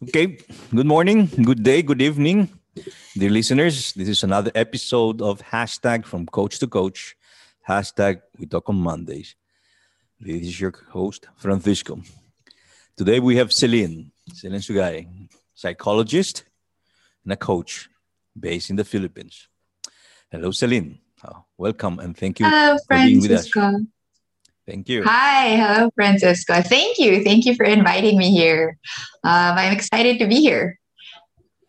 Okay, good morning, good day, good evening, dear listeners. This is another episode of hashtag from coach to coach. Hashtag we talk on Mondays. This is your host, Francisco. Today we have Celine, Celine Sugay, psychologist and a coach based in the Philippines. Hello, Celine. Uh, welcome and thank you Hello, for being with us. Thank you. Hi, hello, Francisco. Thank you. Thank you for inviting me here. Um, I'm excited to be here.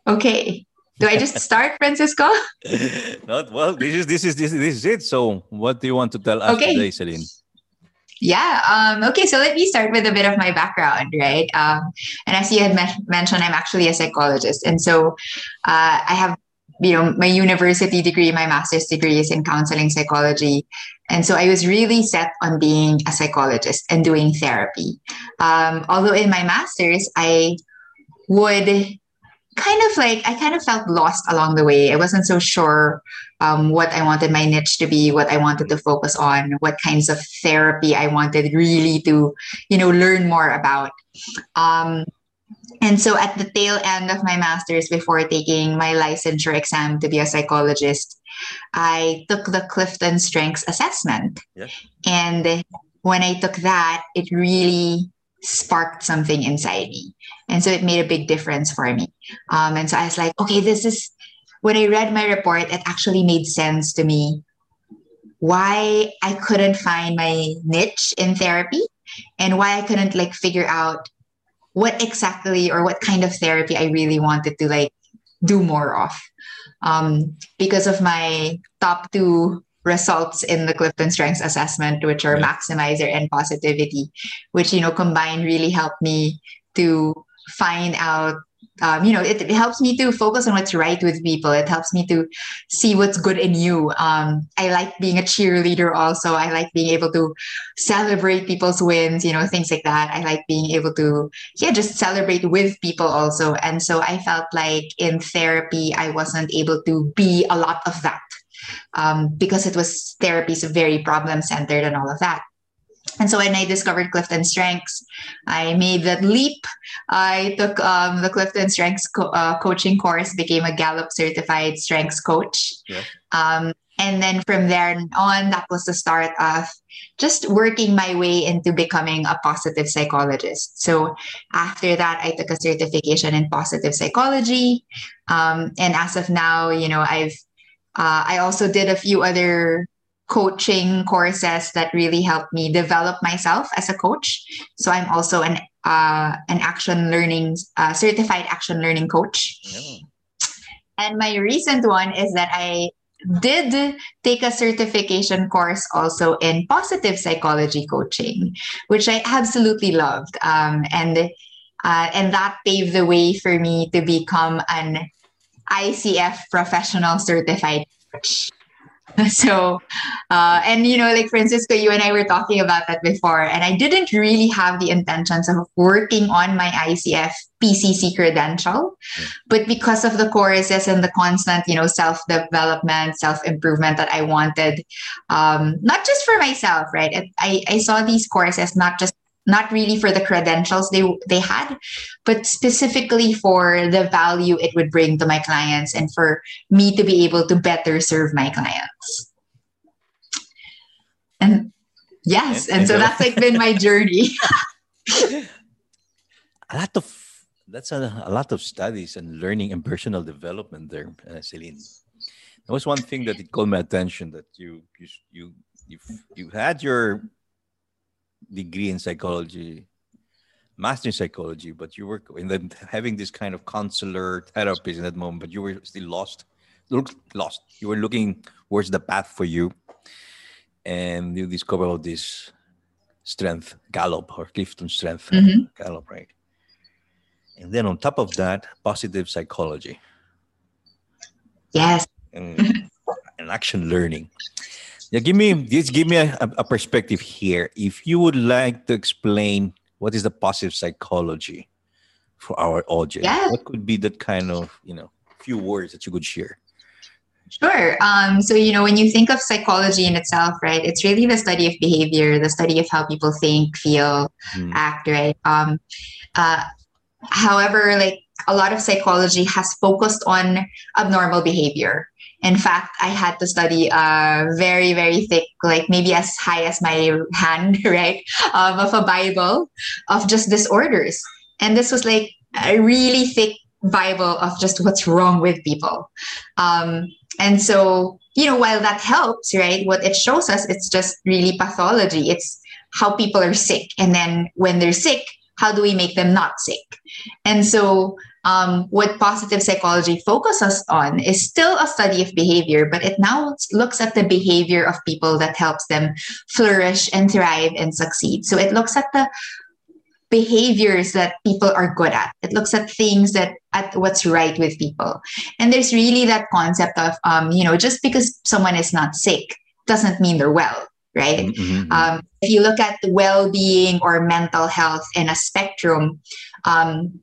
Okay. Do I just start, Francisco? Not well. This is this is this, is- this is it. So, what do you want to tell us Okay. today, Celine? Yeah. Um, okay. So let me start with a bit of my background, right? Um, and as you had men- mentioned, I'm actually a psychologist. And so uh, I have, you know, my university degree, my master's degree is in counseling psychology. And so I was really set on being a psychologist and doing therapy. Um, although in my master's, I would kind of like, I kind of felt lost along the way. I wasn't so sure um, what I wanted my niche to be, what I wanted to focus on, what kinds of therapy I wanted really to, you know, learn more about. Um, and so at the tail end of my master's, before taking my licensure exam to be a psychologist, I took the Clifton Strengths Assessment. Yeah. And when I took that, it really sparked something inside me. And so it made a big difference for me. Um, and so I was like, okay, this is when I read my report, it actually made sense to me why I couldn't find my niche in therapy and why I couldn't like figure out what exactly or what kind of therapy I really wanted to like do more of. Um, because of my top two results in the Clifton Strengths Assessment, which are maximizer and positivity, which you know combined really helped me to find out um, you know it, it helps me to focus on what's right with people. It helps me to see what's good in you. Um, i like being a cheerleader also. I like being able to celebrate people's wins you know things like that. I like being able to yeah just celebrate with people also. And so i felt like in therapy i wasn't able to be a lot of that um, because it was therapy is very problem centered and all of that and so when I discovered Clifton Strengths, I made that leap. I took um, the Clifton Strengths co- uh, coaching course, became a Gallup certified strengths coach. Yeah. Um, and then from there on, that was the start of just working my way into becoming a positive psychologist. So after that, I took a certification in positive psychology. Um, and as of now, you know, I've uh, I also did a few other coaching courses that really helped me develop myself as a coach. So I'm also an uh, an action learning uh, certified action learning coach. Yeah. And my recent one is that I did take a certification course also in positive psychology coaching, which I absolutely loved. Um, and uh, and that paved the way for me to become an ICF professional certified coach. So, uh, and you know, like Francisco, you and I were talking about that before, and I didn't really have the intentions of working on my ICF PCC credential, Yeah. but because of the courses and the constant, you know, self development, self improvement that I wanted, um, not just for myself, right? I, I saw these courses not just not really for the credentials they they had, but specifically for the value it would bring to my clients and for me to be able to better serve my clients. And yes, And- and so that's like been my journey. a lot of that's a, a lot of studies and learning and personal development there, uh, Celine. There was one thing that it caught my attention that you you you you you had your degree in psychology, master in psychology, but you were in the, having this kind of counselor therapist in that moment, but you were still lost, look lost. You were looking where's the path for you, and you discover all this strength, Gallup or Clifton strength, Mhm. Gallup, right? And then on top of that, positive psychology yes. and, and action learning. Yeah, give me just give me a, a perspective here. If you would like to explain what is the positive psychology for our audience, what could be that kind of you know few words that you could share? Sure. Um, so, you know, when you think of psychology in itself, right, it's really the study of behavior, the study of how people think, feel, Hmm. act, right? Um, uh, however, like a lot of psychology has focused on abnormal behavior. In fact, I had to study a very, very thick, like maybe as high as my hand, right, um, of a Bible of just disorders. And this was like a really thick Bible of just what's wrong with people. Um, and so, you know, while that helps, right, what it shows us, it's just really pathology. It's how people are sick. And then when they're sick, how do we make them not sick? And so, um, what positive psychology focuses on is still a study of behavior, but it now looks at the behavior of people that helps them flourish and thrive and succeed. So it looks at the behaviors that people are good at. It looks at things that at what's right with people. And there's really that concept of um, you know, just because someone is not sick doesn't mean they're well, right? Mm-hmm. Um, if you look at well-being or mental health in a spectrum, um,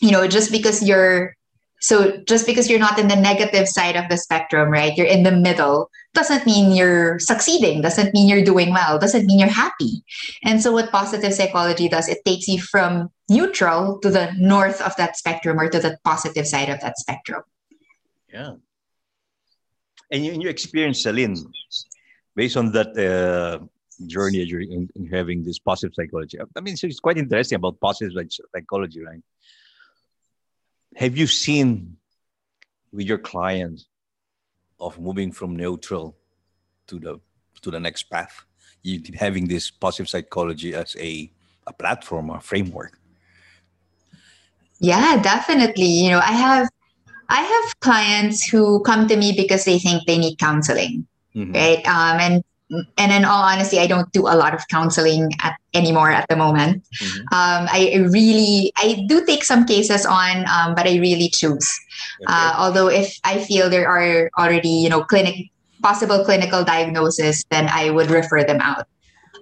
you know, just because you're so just because you're not in the negative side of the spectrum, right? You're in the middle, doesn't mean you're succeeding, doesn't mean you're doing well, doesn't mean you're happy. And so what positive psychology does, it takes you from neutral to the north of that spectrum or to the positive side of that spectrum. Yeah. And in your experience, Celine, based on that uh, journey in, in having this positive psychology, I mean, so it's quite interesting about positive psychology, right? Have you seen with your clients of moving from neutral to the to the next path? You having this positive psychology as a a platform or framework. Yeah definitely. You know i have i have clients who come to me because they think they need counseling mm-hmm. right? Um, and and in all honesty, I don't do a lot of counseling at, anymore at the moment. Mm-hmm. Um, I really, I do take some cases on, um, but I really choose. Okay. Uh, although if I feel there are already, you know, clinic possible clinical diagnosis, then I would refer them out.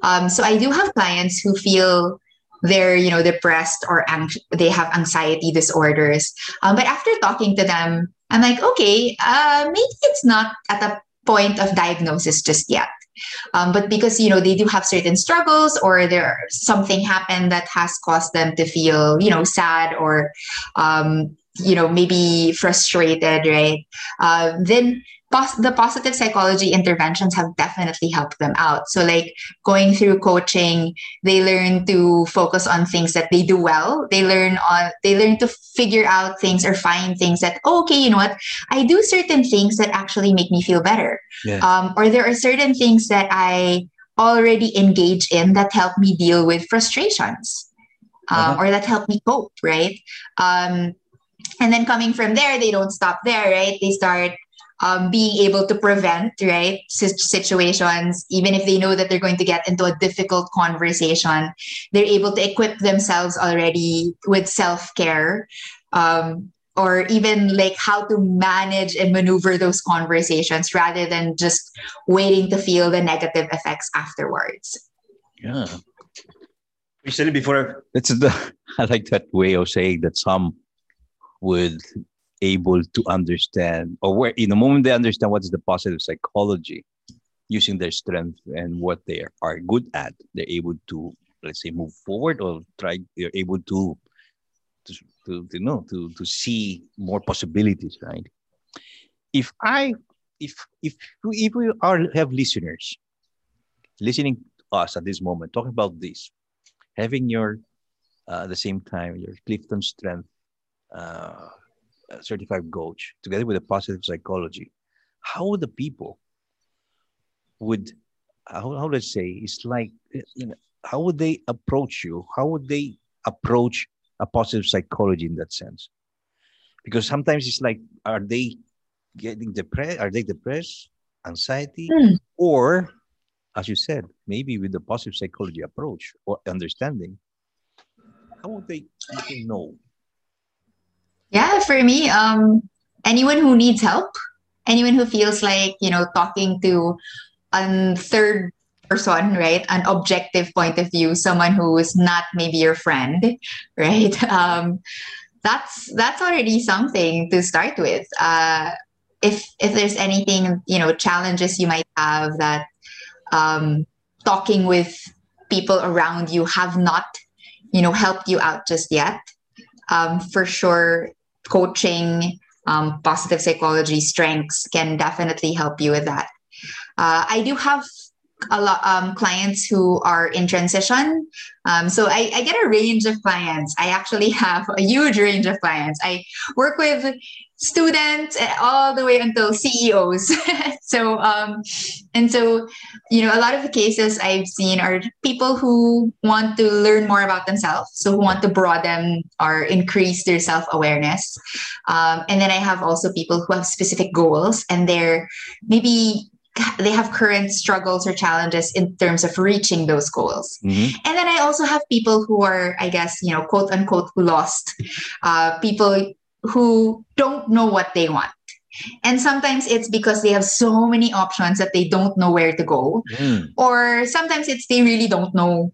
Um, so I do have clients who feel they're, you know, depressed or ang- they have anxiety disorders. Um, but after talking to them, I'm like, okay, uh, maybe it's not at the point of diagnosis just yet. Um, but because you know they do have certain struggles or there something happened that has caused them to feel you know sad or um, you know maybe frustrated, right? Uh, then pos- the positive psychology interventions have definitely helped them out. So, like going through coaching, they learn to focus on things that they do well. They learn on they learn to figure out things or find things that oh, okay, you know what, I do certain things that actually make me feel better. Yeah. Um, or there are certain things that I already engage in that help me deal with frustrations. Um, uh-huh. or that help me cope, right? Um, and then coming from there, they don't stop there, right? They start um, being able to prevent right situations even if they know that they're going to get into a difficult conversation they're able to equip themselves already with self-care um, or even like how to manage and maneuver those conversations rather than just waiting to feel the negative effects afterwards. Yeah. Recently, before that's the I like that way of saying that some would able to understand or where in the moment they understand what is the positive psychology using their strength and what they are good at they're able to let's say move forward or try they're able to to, to, know to to see more possibilities right? If i if if if we are have listeners listening to us at this moment talking about this having your uh, at the same time your clifton strength uh, certified coach together with a positive psychology how the people would how, how let's say it's like you know, how would they approach you? How would they approach a positive psychology in that sense? Because sometimes it's like are they getting depressed are they depressed anxiety? Mm. or as you said maybe with the positive psychology approach or understanding how would they know yeah, for me, um, anyone who needs help, anyone who feels like, you know, talking to a third person, right? An objective point of view, someone who is not maybe your friend, right? Um, that's that's already something to start with. Uh, if if there's anything, you know, challenges you might have that um, talking with people around you have not, you know, helped you out just yet um, for sure, coaching, um, positive psychology, strengths can definitely help you with that. Uh, I do have a lot um, clients who are in transition. Um, so I, I, get a range of clients. I actually have a huge range of clients. I work with students all the way until CEOs. so um, and so you know a lot of the cases I've seen are people who want to learn more about themselves, so who want to broaden or increase their self awareness. Um, and then I have also people who have specific goals and they're maybe they have current struggles or challenges in terms of reaching those goals. Mm-hmm. And then I also have people who are, I guess, you know, quote unquote, who lost. Uh, people who don't know what they want. And sometimes it's because they have so many options that they don't know where to go. Mm. Or sometimes it's they really don't know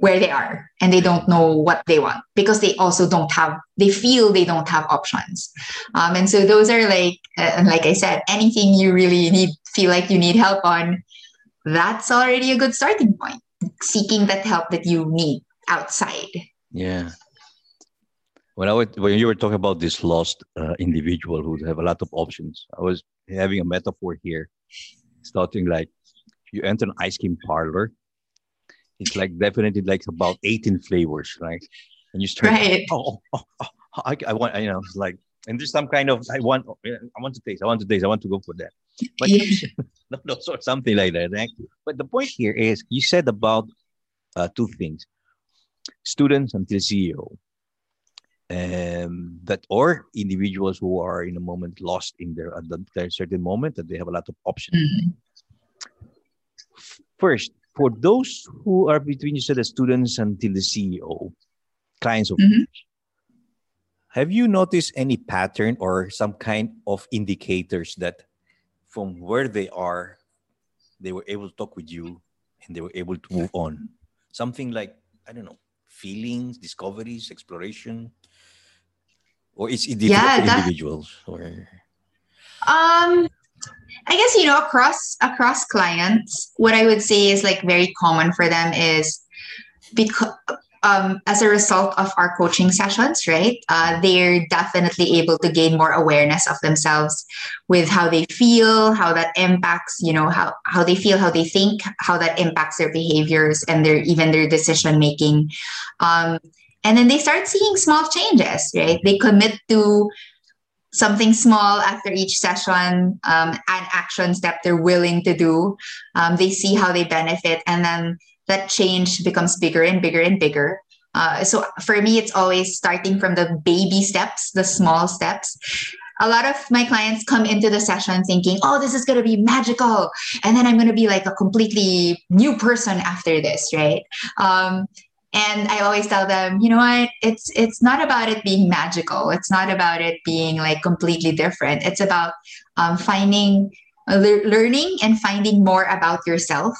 where they are and they don't know what they want because they also don't have they feel they don't have options um, and so those are like uh, like i said anything you really need feel like you need help on that's already a good starting point seeking that help that you need outside yeah when I was, when you were talking about this lost uh, individual who would have a lot of options, I was having a metaphor here, starting like you enter an ice cream parlor it's like definitely like about 18 flavors, right? And you start, right. oh, oh, oh, oh I, I, want, you know, it's like, and there's some kind of, I want, I want to taste, I want to taste, I want to go for that. But yeah. no, no, so something like that. Right? But the point here is, you said about uh, two things: students until CEO, and that or individuals who are in a moment lost in their at their certain moment that they have a lot of options. Mm-hmm. First, for those who are between you said the students until the CEO, clients of mm-hmm. have you noticed any pattern or some kind of indicators that from where they are, they were able to talk with you and they were able to move on? Something like, I don't know, feelings, discoveries, exploration? Or it's individual yeah, individuals or um I guess you know across across clients, what I would say is like very common for them is because um, as a result of our coaching sessions, right? Uh, they're definitely able to gain more awareness of themselves with how they feel, how that impacts, you know, how how they feel, how they think, how that impacts their behaviors and their even their decision making. Um, and then they start seeing small changes, right? They commit to something small after each session, um, an action step they're willing to do. Um, they see how they benefit, and then that change becomes bigger and bigger and bigger. Uh, so for me, it's always starting from the baby steps, the small steps. A lot of my clients come into the session thinking, oh, this is going to be magical. And then I'm going to be like a completely new person after this, right? Um, and i always tell them you know what? It's it's not about it being magical. It's not about it being like completely different. It's about um, finding uh, le- learning and finding more about yourself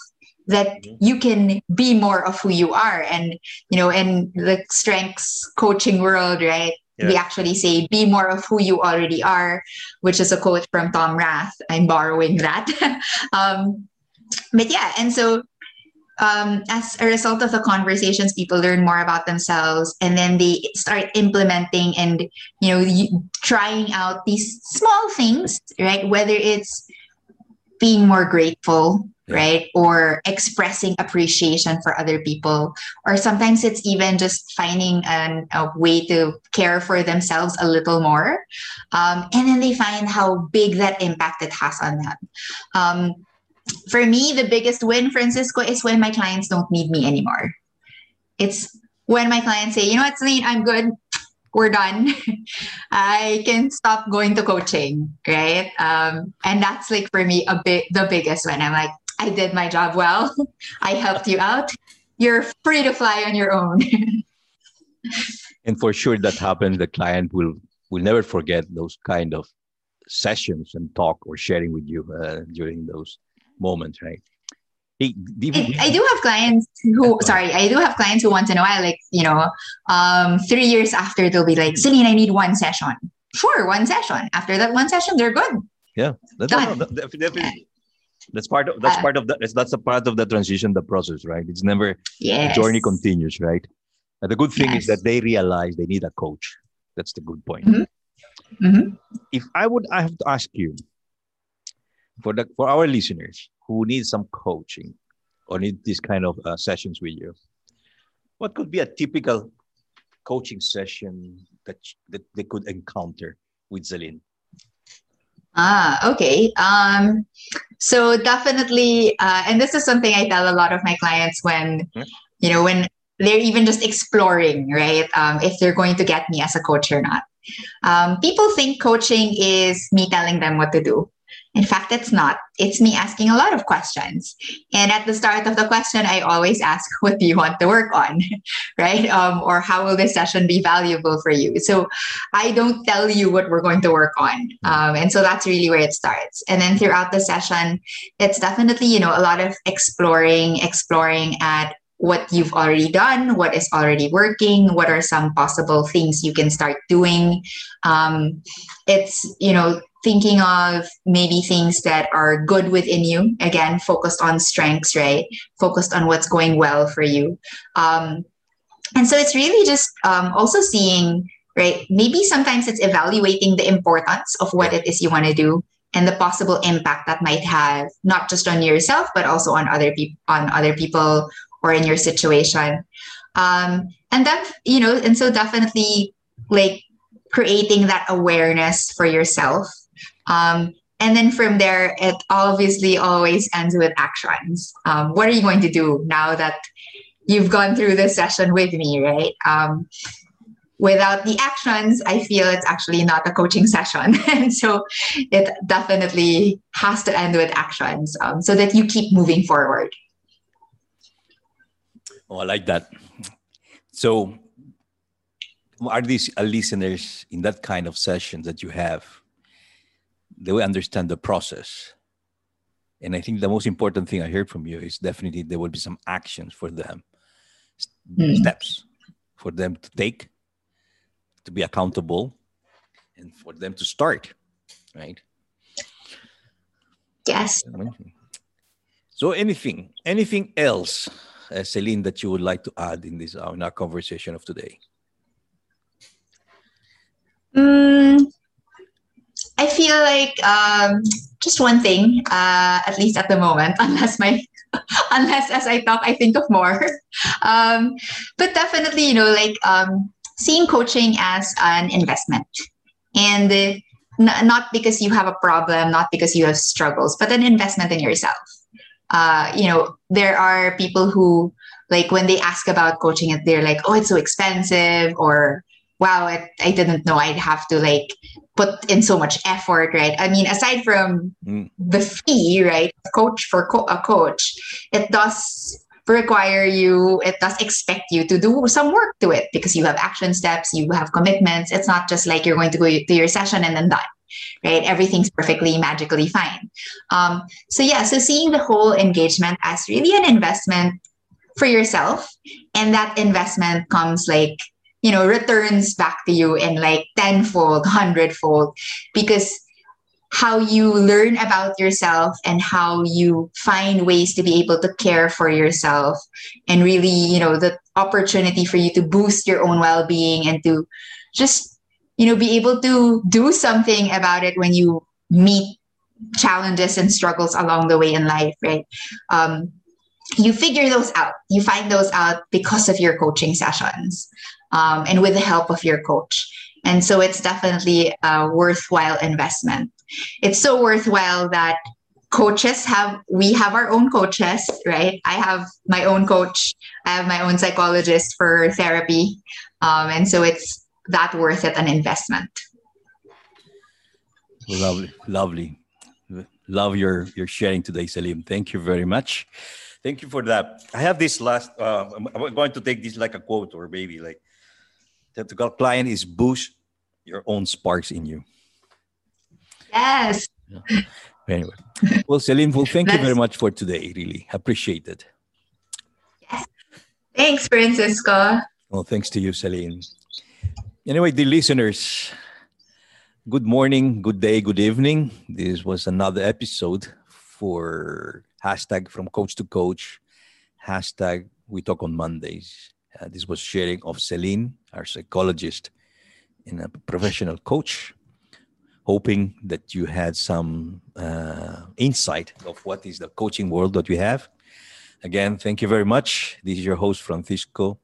that mm-hmm. you can be more of who you are and you know in the strengths coaching world right? Yeah. we actually say be more of who you already are which is a quote from tom rath. I'm borrowing that. Um, but yeah and so um, as a result of the conversations, people learn more about themselves, and then they start implementing and you know trying out these small things, right? Whether it's being more grateful, right, or expressing appreciation for other people, or sometimes it's even just finding an, a way to care for themselves a little more, um, and then they find how big that impact it has on them. Um, for me, the biggest win, Francisco, is when my clients don't need me anymore. It's when my clients say, you know what, Celine, I'm good. We're done. I can stop going to coaching, right? Um, and that's like for me a bit the biggest one. I'm like, I did my job well. I helped you out. You're free to fly on your own. and for sure that happens, the client will will never forget those kind of sessions and talk or sharing with you uh, during those moment, right? Hey, I do have clients who, sorry, I do have clients who once in a while, like, you know, um, three years after, they'll be like, Celine, I need one session. Sure, one session. After that one session, they're good. Yeah, that's, Done. No, definitely. That's part of that's uh, part of the that's a part of the transition, the process, right? It's never yes. the journey continues, right? And the good thing Yes. is that they realize they need a coach. That's the good point. Mhm. Mhm. If I would, I have to ask you for the for our listeners who need some coaching or need this kind of uh, sessions with you, what could be a typical coaching session that that they could encounter with Celine? Ah, okay. Um, so definitely, uh, and this is something I tell a lot of my clients when, Hmm. you know, when they're even just exploring, right? Um, if they're going to get me as a coach or not. Um, people think coaching is me telling them what to do. In fact, it's not. It's me asking a lot of questions. And at the start of the question, I always ask, what do you want to work on? right? Um, or how will this session be valuable for you? So I don't tell you what we're going to work on. Um, and so that's really where it starts. And then throughout the session, it's definitely, you know, a lot of exploring, exploring at what you've already done, what is already working, what are some possible things you can start doing. Um, it's, you know, thinking of maybe things that are good within you, again, focused on strengths, right? Focused on what's going well for you. Um, and so it's really just um, also seeing right maybe sometimes it's evaluating the importance of what it is you want to do and the possible impact that might have not just on yourself but also on other people on other people or in your situation um, and then you know and so definitely like creating that awareness for yourself um, and then from there it obviously always ends with actions um, what are you going to do now that you've gone through this session with me right um, without the actions, I feel it's actually not a coaching session. and so it definitely has to end with actions um, so that you keep moving forward. Oh, I like that. So, are these listeners in that kind of session that you have? They will understand the process. And I think the most important thing I heard from you is definitely there will be some actions for them, Mm. steps for them to take, to be accountable, and for them to start, right? Yes. So, anything, anything else, uh, Celine, that you would like to add in this uh, in our conversation of today? Mm, I feel like um, just one thing, uh, at least at the moment, unless my unless as I talk, I think of more. Um, but definitely, you know, like um, seeing coaching as an investment, and uh, n- not because you have a problem, not because you have struggles, but an investment in yourself. Uh, you know, there are people who like when they ask about coaching, they're like, "Oh, it's so expensive," or wow, I didn't know I'd have to like put in so much effort, right? I mean, aside from Mm. the fee, right? Coach for co- a coach, it does require you, it does expect you to do some work to it because you have action steps, you have commitments. It's not just like you're going to go to your session and then done, right? Everything's perfectly magically fine. Um, so yeah, so seeing the whole engagement as really an investment for yourself, and that investment comes like you know returns back to you in like tenfold, hundredfold, because how you learn about yourself and how you find ways to be able to care for yourself and really you know the opportunity for you to boost your own well-being and to just you know be able to do something about it when you meet challenges and struggles along the way in life right? Um, you figure those out. You find those out because of your coaching sessions um, and with the help of your coach and so it's definitely a worthwhile investment it's so worthwhile that coaches have we have our own coaches right i have my own coach i have my own psychologist for therapy um, and so it's that worth it an investment Lovely, lovely. Love your your sharing today, Salim. Thank you very much. Thank you for that. I have this last. Uh, I'm, I'm going to take this like a quote or maybe like the client is boost your own sparks in you. yes Anyway, well, Salim, well, thank you very much for today. Really appreciate it. Yes. Thanks francisco Well, thanks to you, Celine. Anyway, the listeners, good morning, good day, good evening. This was another episode for hashtag from coach to coach, hashtag we talk on Mondays. Uh, this was sharing of Celine, our psychologist and a professional coach. Hoping that you had some uh, insight of what is the coaching world that we have. Again, thank you very much. This is your host, Francisco,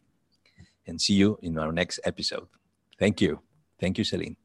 and see you in our next episode. Thank you. Thank you, Celine.